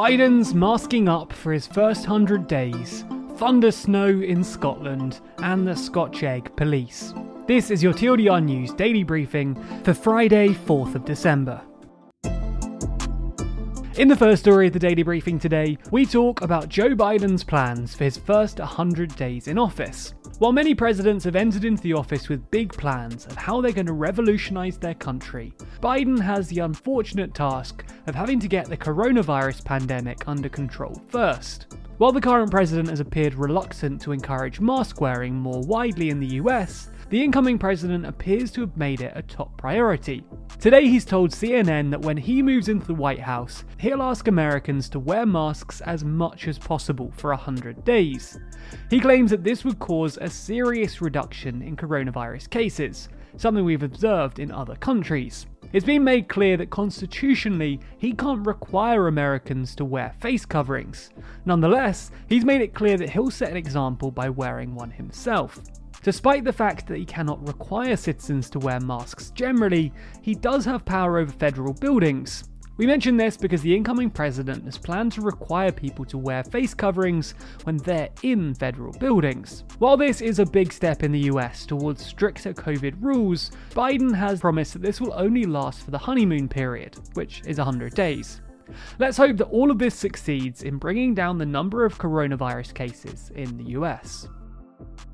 Biden's masking up for his first 100 days, thunder snow in Scotland, and the Scotch Egg Police. This is your TLDR News daily briefing for Friday, 4th of December. In the first story of the daily briefing today, we talk about Joe Biden's plans for his first 100 days in office. While many presidents have entered into the office with big plans of how they're going to revolutionise their country, Biden has the unfortunate task of having to get the coronavirus pandemic under control first. While the current president has appeared reluctant to encourage mask wearing more widely in the US, the incoming president appears to have made it a top priority. Today, he's told CNN that when he moves into the White House, he'll ask Americans to wear masks as much as possible for 100 days. He claims that this would cause a serious reduction in coronavirus cases, something we've observed in other countries. It's been made clear that constitutionally he can't require Americans to wear face coverings. Nonetheless, he's made it clear that he'll set an example by wearing one himself. Despite the fact that he cannot require citizens to wear masks generally, he does have power over federal buildings. We mention this because the incoming president has planned to require people to wear face coverings when they're in federal buildings. While this is a big step in the US towards stricter COVID rules, Biden has promised that this will only last for the honeymoon period, which is 100 days. Let's hope that all of this succeeds in bringing down the number of coronavirus cases in the US.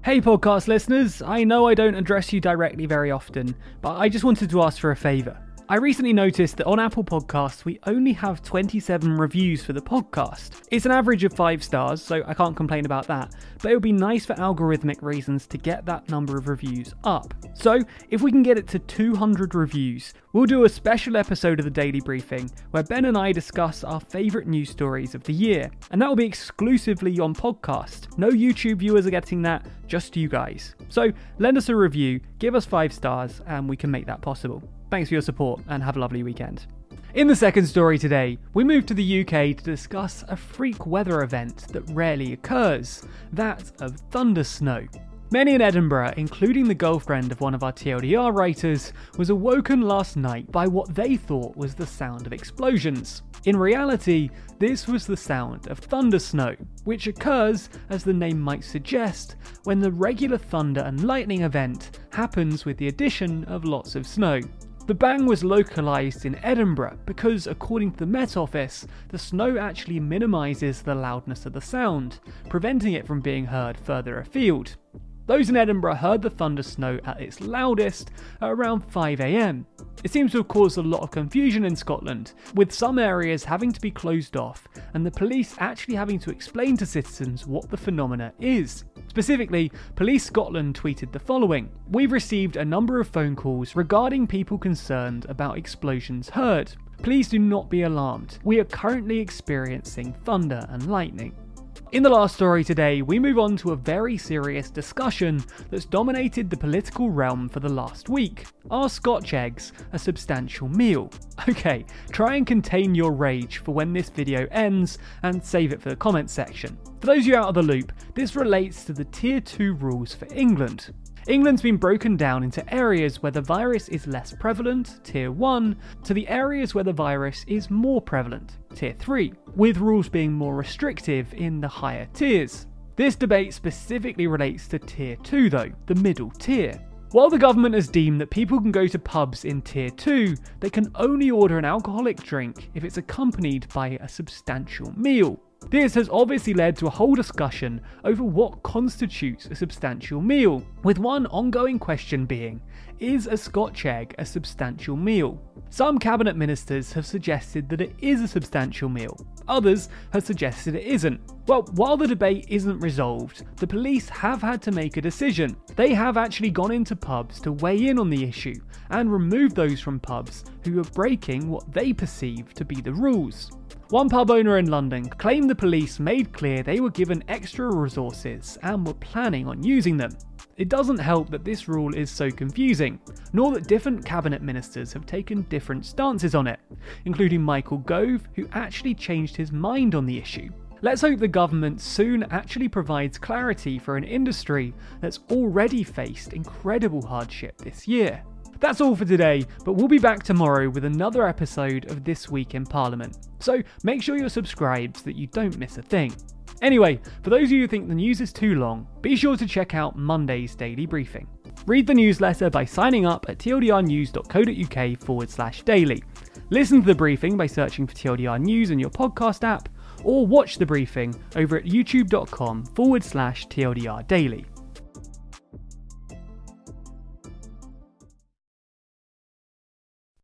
Hey, podcast listeners, I know I don't address you directly very often, but I just wanted to ask for a favour. I recently noticed that on Apple Podcasts, we only have 27 reviews for the podcast. It's an average of 5 stars, so I can't complain about that, but it would be nice for algorithmic reasons to get that number of reviews up. So, if we can get it to 200 reviews, we'll do a special episode of the Daily Briefing where Ben and I discuss our favourite news stories of the year, and that will be exclusively on podcast. No YouTube viewers are getting that, just you guys. So, lend us a review, give us 5 stars, and we can make that possible. Thanks for your support and have a lovely weekend. In the second story today, we move to the UK to discuss a freak weather event that rarely occurs that of thunder snow. Many in Edinburgh, including the girlfriend of one of our TLDR writers, was awoken last night by what they thought was the sound of explosions. In reality, this was the sound of thunder snow, which occurs, as the name might suggest, when the regular thunder and lightning event happens with the addition of lots of snow. The bang was localised in Edinburgh because, according to the Met Office, the snow actually minimises the loudness of the sound, preventing it from being heard further afield. Those in Edinburgh heard the thunder snow at its loudest at around 5am. It seems to have caused a lot of confusion in Scotland, with some areas having to be closed off and the police actually having to explain to citizens what the phenomena is. Specifically, Police Scotland tweeted the following We've received a number of phone calls regarding people concerned about explosions heard. Please do not be alarmed. We are currently experiencing thunder and lightning. In the last story today, we move on to a very serious discussion that's dominated the political realm for the last week. Are Scotch eggs a substantial meal? Okay, try and contain your rage for when this video ends and save it for the comments section. For those of you out of the loop, this relates to the Tier 2 rules for England. England's been broken down into areas where the virus is less prevalent, Tier 1, to the areas where the virus is more prevalent, Tier 3, with rules being more restrictive in the higher tiers. This debate specifically relates to Tier 2, though, the middle tier. While the government has deemed that people can go to pubs in Tier 2, they can only order an alcoholic drink if it's accompanied by a substantial meal. This has obviously led to a whole discussion over what constitutes a substantial meal, with one ongoing question being is a Scotch egg a substantial meal? Some cabinet ministers have suggested that it is a substantial meal, others have suggested it isn't. Well, while the debate isn't resolved, the police have had to make a decision. They have actually gone into pubs to weigh in on the issue and remove those from pubs who are breaking what they perceive to be the rules. One pub owner in London claimed the police made clear they were given extra resources and were planning on using them. It doesn't help that this rule is so confusing, nor that different cabinet ministers have taken different stances on it, including Michael Gove, who actually changed his mind on the issue. Let's hope the government soon actually provides clarity for an industry that's already faced incredible hardship this year. That's all for today, but we'll be back tomorrow with another episode of This Week in Parliament. So make sure you're subscribed so that you don't miss a thing. Anyway, for those of you who think the news is too long, be sure to check out Monday's daily briefing. Read the newsletter by signing up at tldrnews.co.uk forward slash daily. Listen to the briefing by searching for TLDR News in your podcast app, or watch the briefing over at youtube.com forward slash TLDR daily.